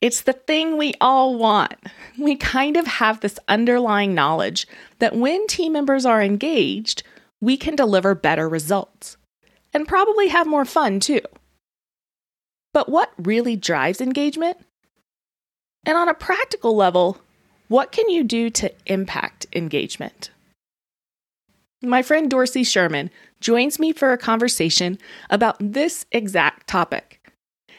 It's the thing we all want. We kind of have this underlying knowledge that when team members are engaged, we can deliver better results and probably have more fun too. But what really drives engagement? And on a practical level, what can you do to impact engagement? My friend Dorsey Sherman joins me for a conversation about this exact topic.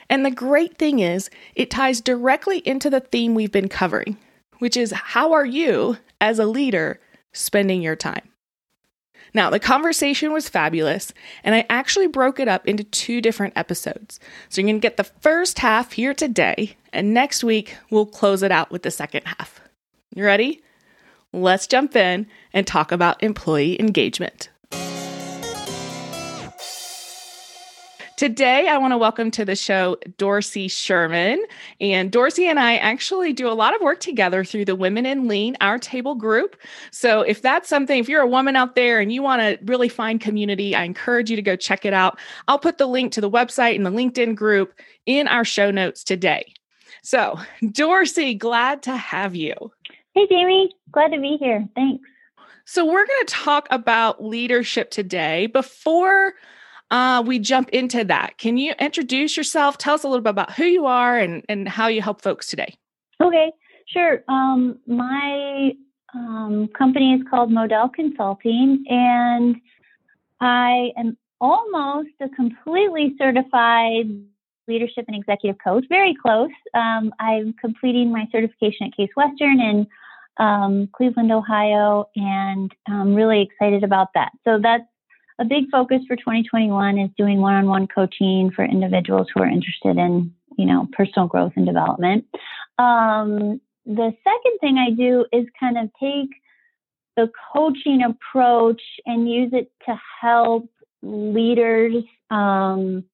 And the great thing is, it ties directly into the theme we've been covering, which is how are you, as a leader, spending your time? Now, the conversation was fabulous, and I actually broke it up into two different episodes. So you're going to get the first half here today, and next week we'll close it out with the second half. You ready? Let's jump in and talk about employee engagement. Today, I want to welcome to the show Dorsey Sherman. And Dorsey and I actually do a lot of work together through the Women in Lean, our table group. So, if that's something, if you're a woman out there and you want to really find community, I encourage you to go check it out. I'll put the link to the website and the LinkedIn group in our show notes today. So, Dorsey, glad to have you. Hey, Jamie, glad to be here. Thanks. So, we're going to talk about leadership today. Before uh, we jump into that. Can you introduce yourself? Tell us a little bit about who you are and, and how you help folks today. Okay, sure. Um, my um, company is called Model Consulting, and I am almost a completely certified leadership and executive coach, very close. Um, I'm completing my certification at Case Western in um, Cleveland, Ohio, and I'm really excited about that. So that's a big focus for 2021 is doing one-on-one coaching for individuals who are interested in, you know, personal growth and development. Um, the second thing I do is kind of take the coaching approach and use it to help leaders um,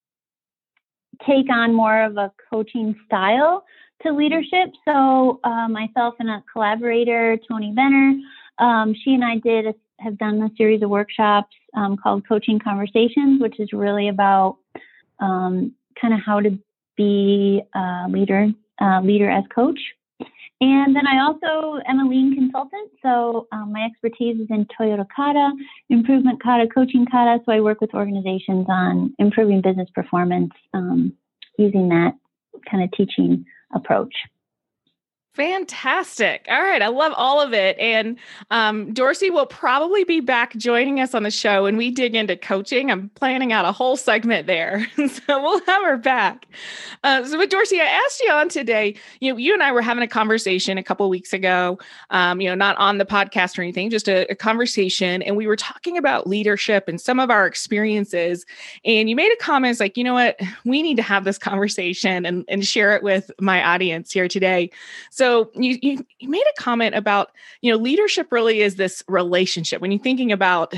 take on more of a coaching style to leadership. So, uh, myself and a collaborator, Tony Benner, um, she and I did a have done a series of workshops um, called Coaching Conversations, which is really about um, kind of how to be a leader, uh, leader as coach. And then I also am a lean consultant. So um, my expertise is in Toyota Kata, improvement kata, coaching kata. So I work with organizations on improving business performance um, using that kind of teaching approach. Fantastic. All right. I love all of it. And um, Dorsey will probably be back joining us on the show when we dig into coaching. I'm planning out a whole segment there. so we'll have her back. Uh, so, with Dorsey, I asked you on today, you know, you and I were having a conversation a couple weeks ago, um, you know, not on the podcast or anything, just a, a conversation. And we were talking about leadership and some of our experiences. And you made a comment it's like, you know what, we need to have this conversation and, and share it with my audience here today. So, so you, you, you made a comment about you know leadership really is this relationship. When you're thinking about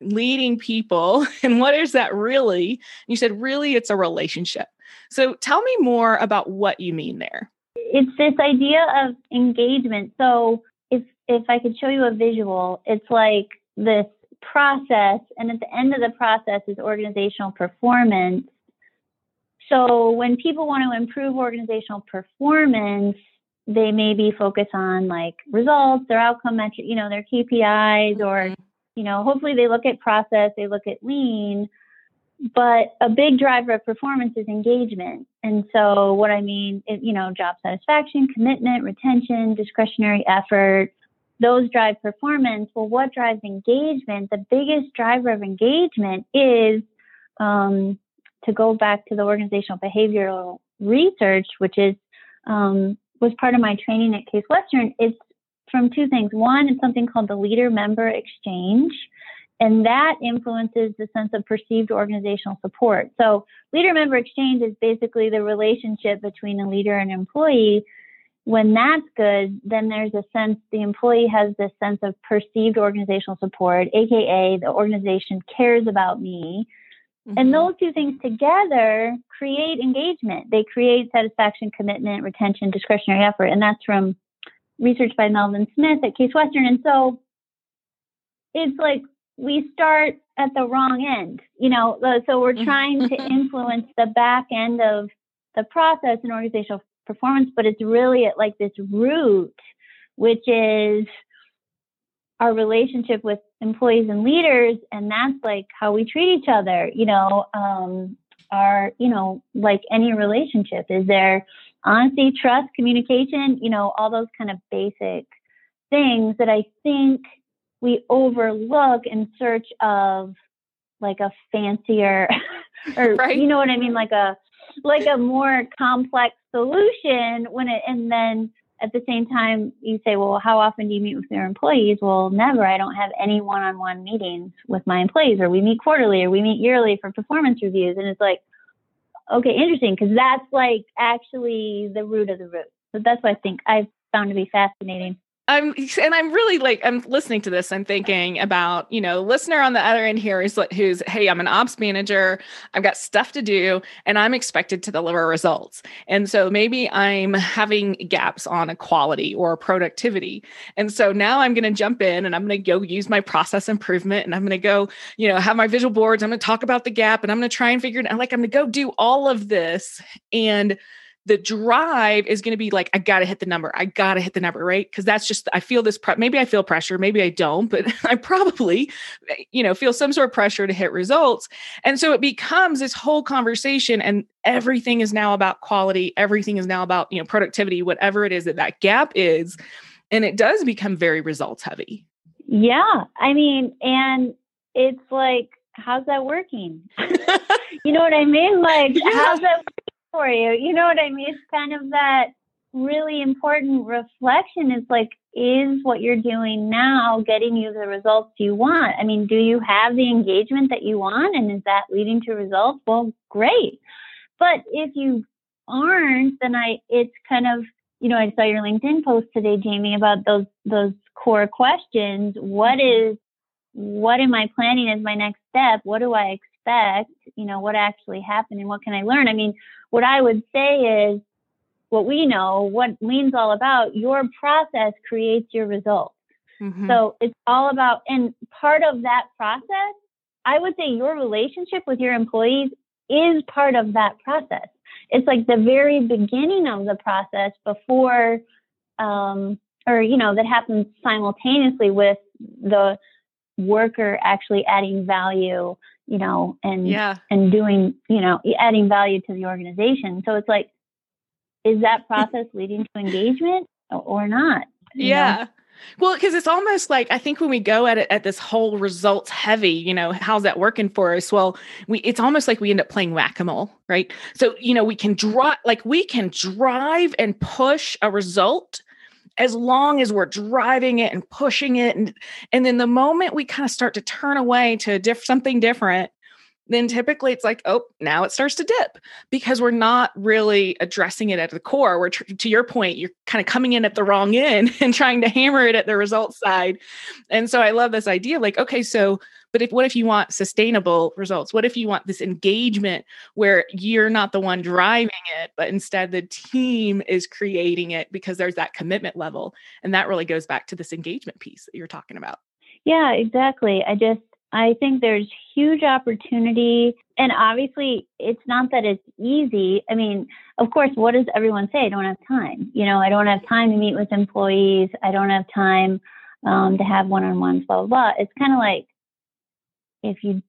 leading people and what is that really? You said really it's a relationship. So tell me more about what you mean there. It's this idea of engagement. So if if i could show you a visual it's like this process and at the end of the process is organizational performance. So when people want to improve organizational performance they maybe focus on like results, their outcome metric, you know, their KPIs, or, mm-hmm. you know, hopefully they look at process, they look at lean. But a big driver of performance is engagement. And so, what I mean, is, you know, job satisfaction, commitment, retention, discretionary effort, those drive performance. Well, what drives engagement? The biggest driver of engagement is um, to go back to the organizational behavioral research, which is um, was part of my training at Case Western, it's from two things. One, it's something called the Leader Member Exchange. and that influences the sense of perceived organizational support. So, leader member exchange is basically the relationship between a leader and employee. When that's good, then there's a sense the employee has this sense of perceived organizational support, aka the organization cares about me. Mm-hmm. And those two things together create engagement. They create satisfaction, commitment, retention, discretionary effort. And that's from research by Melvin Smith at Case Western. And so it's like we start at the wrong end, you know, so we're trying to influence the back end of the process and organizational performance, but it's really at like this root, which is our relationship with employees and leaders. And that's like how we treat each other, you know, um, our, you know, like any relationship, is there honesty, trust, communication, you know, all those kind of basic things that I think we overlook in search of like a fancier or right. you know what I mean like a like a more complex solution when it and then at the same time you say well how often do you meet with your employees? Well never. I don't have any one-on-one meetings with my employees or we meet quarterly or we meet yearly for performance reviews. And it's like okay interesting because that's like actually the root of the root. So that's what i think i've found to be fascinating I'm and I'm really like I'm listening to this. I'm thinking about you know listener on the other end here is who's hey I'm an ops manager. I've got stuff to do and I'm expected to deliver results. And so maybe I'm having gaps on a quality or productivity. And so now I'm going to jump in and I'm going to go use my process improvement and I'm going to go you know have my visual boards. I'm going to talk about the gap and I'm going to try and figure it out. Like I'm going to go do all of this and the drive is going to be like, I got to hit the number. I got to hit the number, right? Because that's just, I feel this, pre- maybe I feel pressure, maybe I don't, but I probably, you know, feel some sort of pressure to hit results. And so it becomes this whole conversation and everything is now about quality. Everything is now about, you know, productivity, whatever it is that that gap is. And it does become very results heavy. Yeah. I mean, and it's like, how's that working? you know what I mean? Like, yeah. how's that for you. You know what I mean? It's kind of that really important reflection is like, is what you're doing now getting you the results you want? I mean, do you have the engagement that you want? And is that leading to results? Well, great. But if you aren't, then I, it's kind of, you know, I saw your LinkedIn post today, Jamie, about those, those core questions. What mm-hmm. is, what am I planning as my next step? What do I expect? You know, what actually happened and what can I learn? I mean, what I would say is what we know, what lean's all about, your process creates your results. Mm-hmm. So it's all about, and part of that process, I would say your relationship with your employees is part of that process. It's like the very beginning of the process before, um, or, you know, that happens simultaneously with the worker actually adding value you know, and yeah. and doing, you know, adding value to the organization. So it's like, is that process leading to engagement or not? Yeah. Know? Well, because it's almost like I think when we go at it at this whole results heavy, you know, how's that working for us? Well, we it's almost like we end up playing whack-a-mole, right? So, you know, we can draw like we can drive and push a result as long as we're driving it and pushing it and and then the moment we kind of start to turn away to diff- something different then typically it's like oh now it starts to dip because we're not really addressing it at the core. We're tr- to your point you're kind of coming in at the wrong end and trying to hammer it at the results side. And so i love this idea like okay so but if what if you want sustainable results? What if you want this engagement where you're not the one driving it, but instead the team is creating it because there's that commitment level. And that really goes back to this engagement piece that you're talking about. Yeah, exactly. I just I think there's huge opportunity. And obviously, it's not that it's easy. I mean, of course, what does everyone say? I don't have time. You know, I don't have time to meet with employees. I don't have time um, to have one on ones, blah, blah, blah. It's kind of like, if you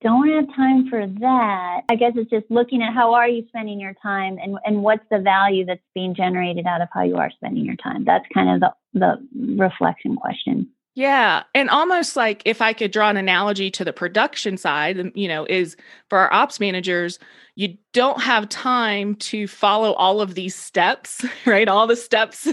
don't have time for that, I guess it's just looking at how are you spending your time and, and what's the value that's being generated out of how you are spending your time. That's kind of the, the reflection question. Yeah. And almost like if I could draw an analogy to the production side, um, you know, is for our ops managers, you don't have time to follow all of these steps, right? All the steps.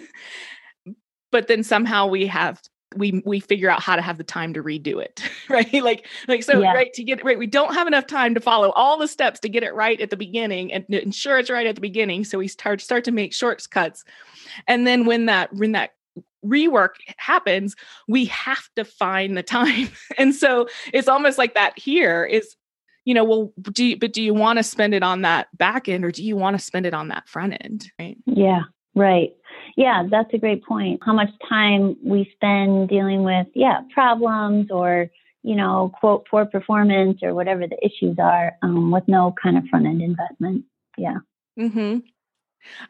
But then somehow we have we we figure out how to have the time to redo it right? Like like so yeah. right to get it right we don't have enough time to follow all the steps to get it right at the beginning and ensure it's right at the beginning. So we start start to make shortcuts. And then when that when that rework happens we have to find the time. And so it's almost like that here is you know well do you, but do you want to spend it on that back end or do you want to spend it on that front end right? Yeah right yeah, that's a great point. How much time we spend dealing with, yeah, problems or, you know, quote, poor performance or whatever the issues are um, with no kind of front end investment. Yeah. Mm-hmm.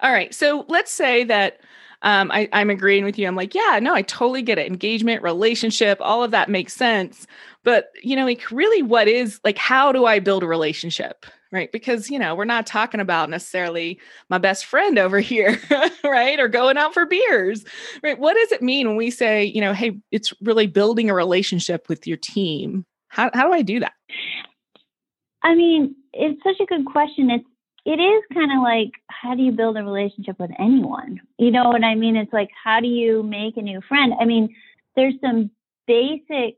All right. So let's say that um, I, I'm agreeing with you. I'm like, yeah, no, I totally get it. Engagement, relationship, all of that makes sense. But, you know, like really what is like, how do I build a relationship? Right? Because, you know, we're not talking about necessarily my best friend over here, right? Or going out for beers, right? What does it mean when we say, you know, hey, it's really building a relationship with your team? How, how do I do that? I mean, it's such a good question. It's, it is kind of like, how do you build a relationship with anyone? You know what I mean? It's like, how do you make a new friend? I mean, there's some basic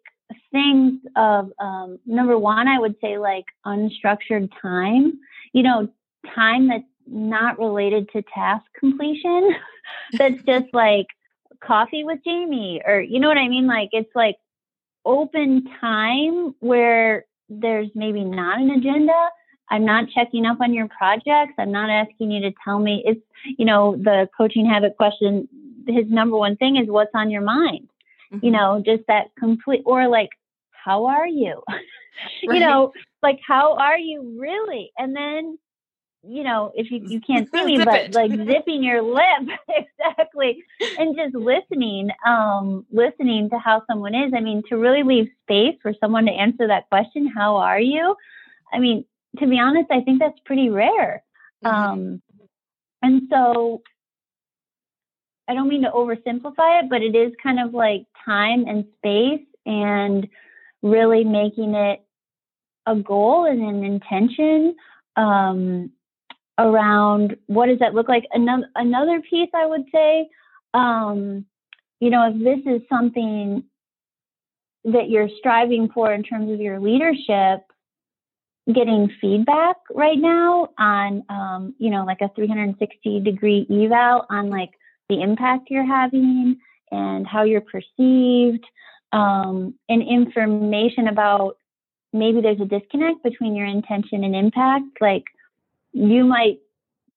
things of um, number one, I would say like unstructured time, you know, time that's not related to task completion, that's just like coffee with Jamie, or you know what I mean? Like it's like open time where there's maybe not an agenda. I'm not checking up on your projects. I'm not asking you to tell me. It's, you know, the coaching habit question, his number one thing is what's on your mind mm-hmm. you know, just that complete, or like, how are you? Right. you know, like, how are you really? And then, you know, if you, you can't see me, but like zipping your lip, exactly, and just listening, um, listening to how someone is. I mean, to really leave space for someone to answer that question, how are you? I mean, to be honest, I think that's pretty rare. Mm-hmm. Um, and so I don't mean to oversimplify it, but it is kind of like time and space and really making it a goal and an intention um, around what does that look like. Another another piece I would say, um, you know, if this is something that you're striving for in terms of your leadership, getting feedback right now on, um, you know, like a 360 degree eval on like the impact you're having and how you're perceived, um, and information about maybe there's a disconnect between your intention and impact. Like you might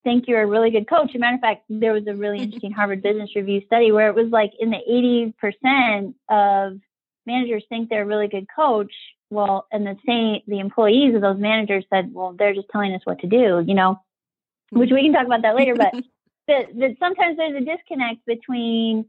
think you're a really good coach. As a matter of fact, there was a really interesting Harvard Business Review study where it was like in the 80% of managers think they're a really good coach. Well, and the same, the employees of those managers said, well, they're just telling us what to do, you know, which we can talk about that later. But that, that sometimes there's a disconnect between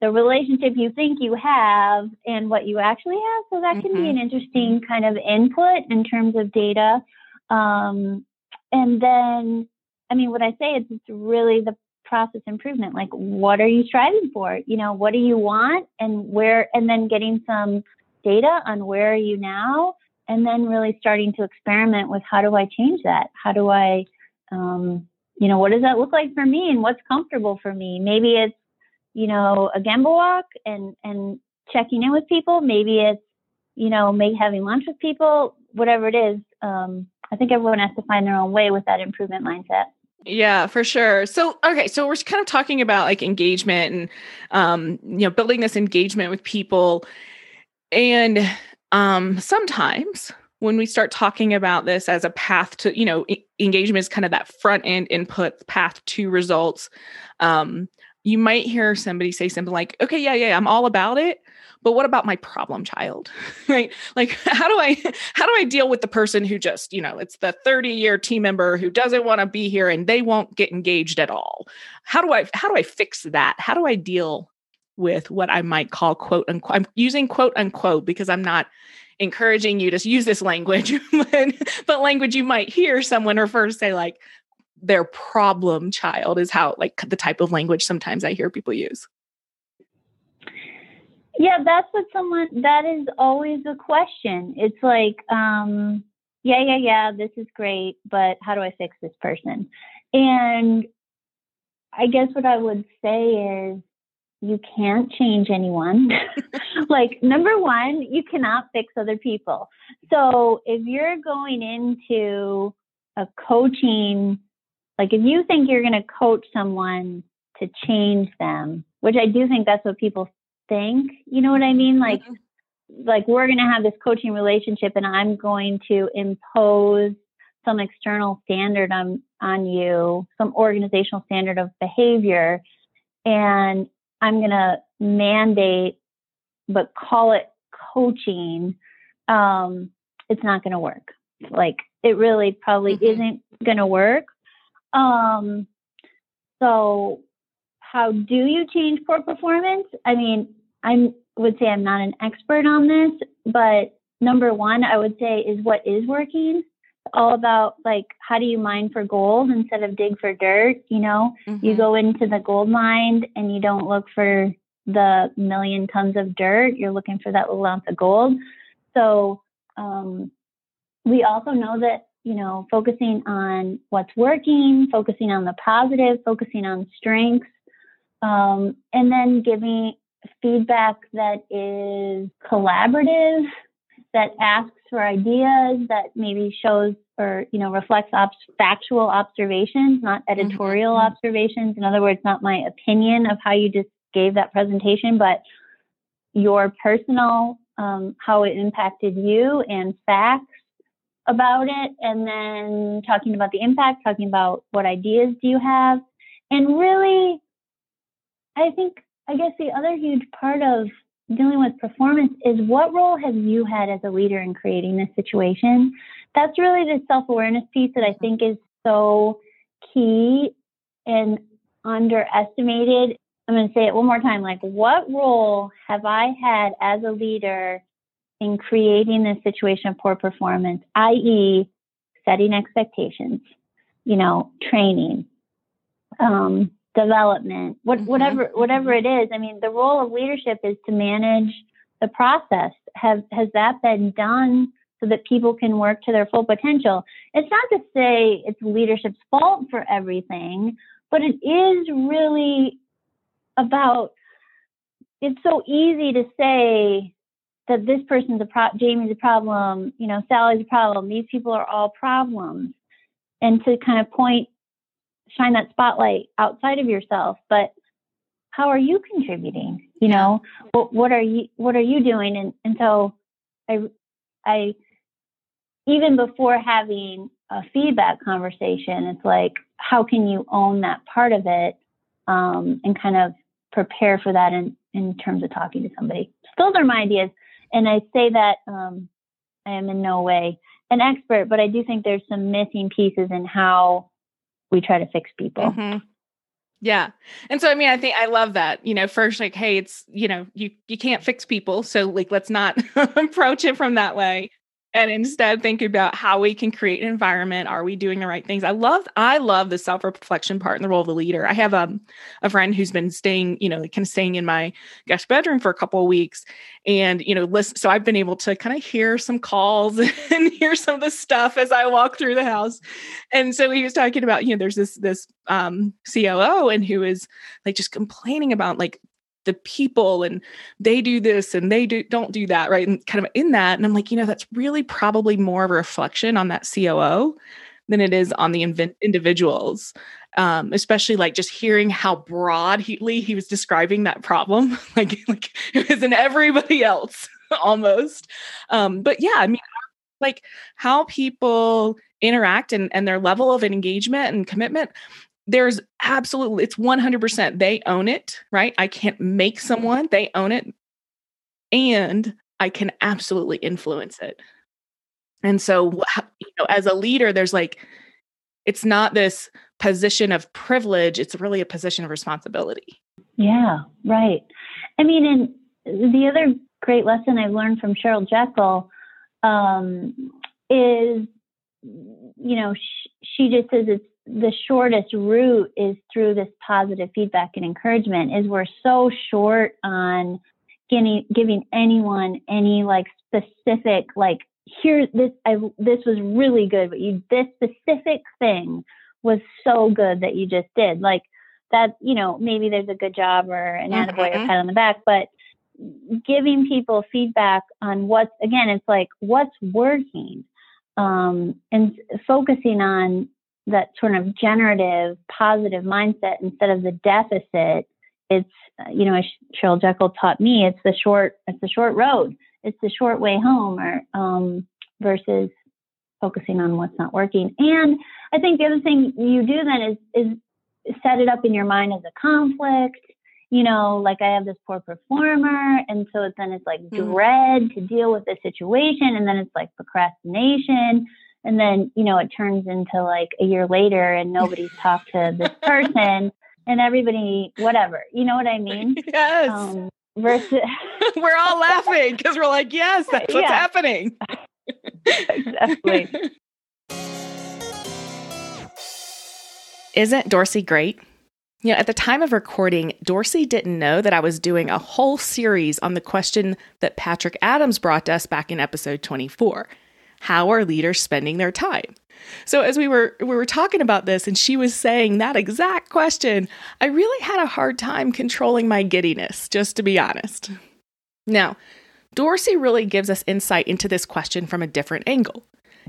the relationship you think you have and what you actually have. So that can mm-hmm. be an interesting kind of input in terms of data. Um, and then, I mean, what I say is it's really the process improvement. Like, what are you striving for? You know, what do you want and where, and then getting some data on where are you now, and then really starting to experiment with how do I change that? How do I, um, you know, what does that look like for me and what's comfortable for me? Maybe it's, you know, a gemba walk and, and checking in with people. Maybe it's, you know, maybe having lunch with people, whatever it is. Um, I think everyone has to find their own way with that improvement mindset. Yeah, for sure. So, okay, so we're kind of talking about like engagement and, um, you know, building this engagement with people. And um, sometimes when we start talking about this as a path to you know engagement is kind of that front end input path to results um, you might hear somebody say something like okay yeah yeah i'm all about it but what about my problem child? Right? Like how do i how do i deal with the person who just you know it's the 30 year team member who doesn't want to be here and they won't get engaged at all? How do i how do i fix that? How do i deal with what i might call quote unquote i'm using quote unquote because i'm not encouraging you to use this language, but, but language you might hear someone refer to say like their problem child is how like the type of language sometimes I hear people use. Yeah, that's what someone that is always a question. It's like, um, yeah, yeah, yeah, this is great, but how do I fix this person? And I guess what I would say is you can't change anyone. like, number one, you cannot fix other people. So, if you're going into a coaching, like if you think you're going to coach someone to change them, which I do think that's what people think, you know what I mean? Like, mm-hmm. like we're going to have this coaching relationship and I'm going to impose some external standard on on you, some organizational standard of behavior and I'm going to mandate, but call it coaching, um, it's not going to work. Like it really probably mm-hmm. isn't going to work. Um, so, how do you change poor performance? I mean, I would say I'm not an expert on this, but number one, I would say is what is working all about like how do you mine for gold instead of dig for dirt you know? Mm-hmm. you go into the gold mine and you don't look for the million tons of dirt. You're looking for that little ounce of gold. So um, we also know that you know focusing on what's working focusing on the positive focusing on strengths um, and then giving feedback that is collaborative that asks for ideas, that maybe shows or you know reflects op- factual observations, not mm-hmm. editorial mm-hmm. observations. In other words, not my opinion of how you just gave that presentation, but your personal um, how it impacted you and facts about it, and then talking about the impact, talking about what ideas do you have, and really, I think I guess the other huge part of dealing with performance is what role have you had as a leader in creating this situation? That's really the self awareness piece that I think is so key and underestimated. I'm going to say it one more time. Like, what role have I had as a leader in creating this situation of poor performance, i.e., setting expectations, you know, training, um, development, what, mm-hmm. whatever whatever it is. I mean, the role of leadership is to manage the process. Have has that been done so that people can work to their full potential? It's not to say it's leadership's fault for everything, but it is really about. It's so easy to say that this person's a pro- Jamie's a problem, you know, Sally's a problem. These people are all problems, and to kind of point shine that spotlight outside of yourself but how are you contributing? You know what, what are you what are you doing? And and so i i even before having a feedback conversation it's like how can you own that part of it um, and kind of prepare for that in in terms of talking to somebody? So those are my ideas. And i say that um, i am in no way an expert but i do think there's some missing pieces in how we try to fix people. Mm-hmm. Yeah. And so I mean I think I love that. You know, first like hey, it's you know, you you can't fix people, so like let's not approach it from that way and instead think about how we can create an environment. Are we doing the right things? I love i love the self-reflection part and the role of the leader. I have um, a friend who's been staying you know kind of staying in my guest bedroom for a couple of weeks. And you know listen so i've been able to kind of hear some calls and hear some of the stuff as i walk through the house. And so he was talking about you know there's this this um coo and who is like just complaining about like the people and they do this and they do don't do that right? And kind of in that and i'm like you know that's really probably more of a reflection on that coo than it is on the individuals um, especially like just hearing how broadly he was describing that problem. Like like it was in everybody else almost. Um, but yeah i mean like how people interact and, and their level of engagement and commitment there's absolutely it's 100% they own it right? I can't make someone they own it and i can absolutely influence it. And so you know as a leader there's like it's not this position of privilege it's really a position of responsibility. Yeah right. I mean and the other great lesson i've learned from cheryl jekiel um, is you know she, she just says it's the shortest route is through this positive feedback and encouragement is we're so short on giving giving anyone any like specific like here this I this was really good but you this specific thing was so good that you just did like that you know maybe there's a good job or an mm-hmm. attaboy or pat on the back, but giving people feedback on what's again, it's like what's working, um, and focusing on that sort of generative, positive mindset instead of the deficit. It's you know, as Cheryl Jekiel taught me, it's the short, it's the short road, it's the short way home, or um, versus focusing on what's not working. And I think the other thing you do then is is set it up in your mind as a conflict. You know, like I have this poor performer, and so then it's like mm-hmm. dread to deal with the situation, and then it's like procrastination, and then you know it turns into like a year later, and nobody's talked to this person, and everybody whatever. You know what I mean? Yes. Um, versus we're all laughing because we're like, yes, that's what's yeah. happening. exactly. Isn't Dorsey great? You know, at the time of recording, Dorsey didn't know that I was doing a whole series on the question that Patrick Adams brought to us back in episode 24. How are leaders spending their time? So as we were we were talking about this and she was saying that exact question, I really had a hard time controlling my giddiness, just to be honest. Now, Dorsey really gives us insight into this question from a different angle.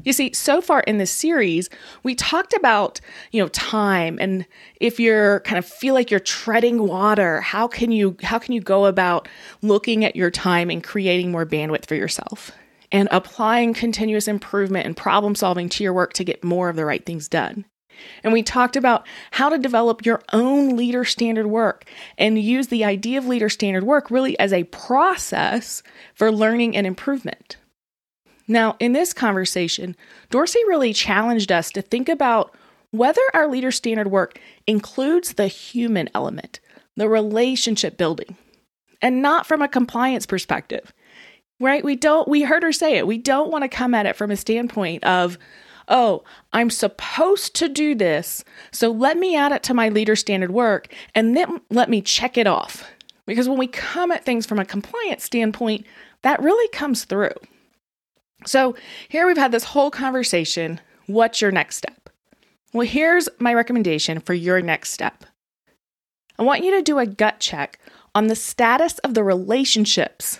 You see, so far in this series, we talked about, you know, time and if you're kind of feel like you're treading water, how can you how can you go about looking at your time and creating more bandwidth for yourself and applying continuous improvement and problem solving to your work to get more of the right things done. And we talked about how to develop your own leader standard work and use the idea of leader standard work really as a process for learning and improvement. Now, in this conversation, Dorsey really challenged us to think about whether our leader standard work includes the human element, the relationship building, and not from a compliance perspective. Right? We don't, we heard her say it. We don't want to come at it from a standpoint of, oh, I'm supposed to do this. So let me add it to my leader standard work and then let me check it off. Because when we come at things from a compliance standpoint, that really comes through. So here we've had this whole conversation. What's your next step? Well, here's my recommendation for your next step. I want you to do a gut check on the status of the relationships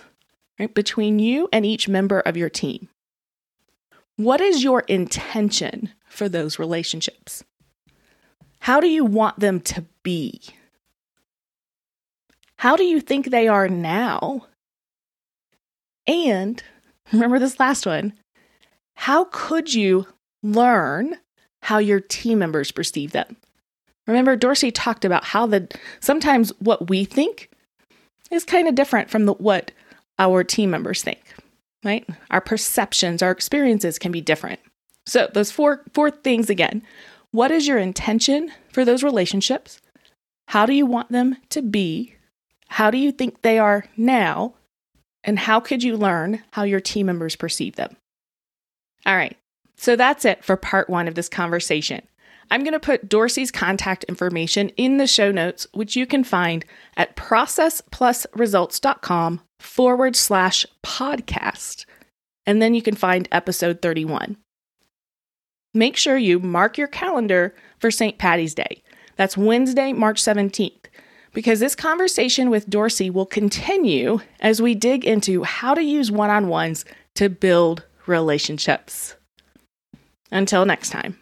right, between you and each member of your team. What is your intention for those relationships? How do you want them to be? How do you think they are now? And remember this last one how could you learn how your team members perceive them? Remember, Dorsey talked about how the sometimes what we think is kind of different from the, what our team members think right? Our perceptions, our experiences can be different. So, those four four things again. What is your intention for those relationships? How do you want them to be? How do you think they are now? And how could you learn how your team members perceive them? All right. So that's it for part 1 of this conversation. I'm going to put Dorsey's contact information in the show notes, which you can find at processplusresults.com forward slash podcast. And then you can find episode 31. Make sure you mark your calendar for St. Patty's Day. That's Wednesday, March 17th, because this conversation with Dorsey will continue as we dig into how to use one on ones to build relationships. Until next time.